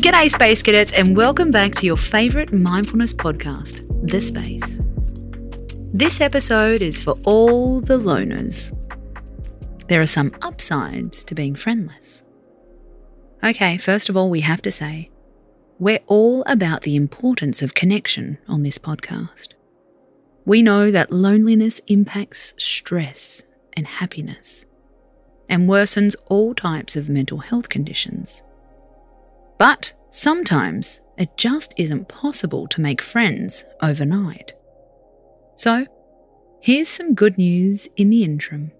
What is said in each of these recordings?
G'day, Space Cadets, and welcome back to your favourite mindfulness podcast, The Space. This episode is for all the loners. There are some upsides to being friendless. Okay, first of all, we have to say, we're all about the importance of connection on this podcast. We know that loneliness impacts stress and happiness and worsens all types of mental health conditions. But sometimes it just isn't possible to make friends overnight. So, here's some good news in the interim.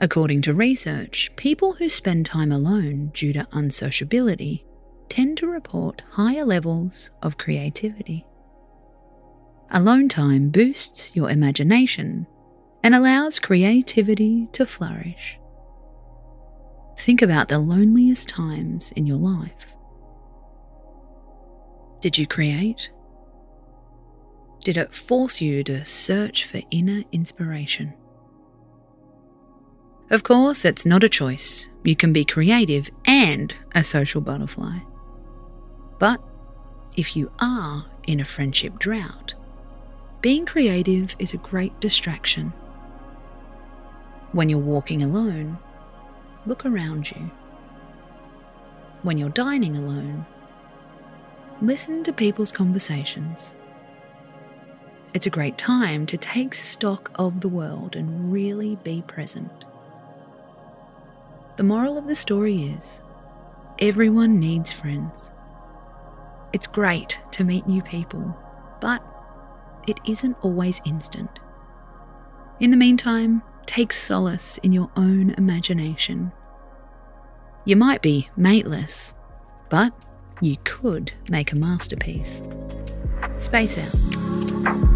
According to research, people who spend time alone due to unsociability tend to report higher levels of creativity. Alone time boosts your imagination and allows creativity to flourish. Think about the loneliest times in your life. Did you create? Did it force you to search for inner inspiration? Of course, it's not a choice. You can be creative and a social butterfly. But if you are in a friendship drought, being creative is a great distraction. When you're walking alone, look around you. When you're dining alone, listen to people's conversations. It's a great time to take stock of the world and really be present. The moral of the story is everyone needs friends. It's great to meet new people, but it isn't always instant. In the meantime, take solace in your own imagination. You might be mateless, but you could make a masterpiece. Space out.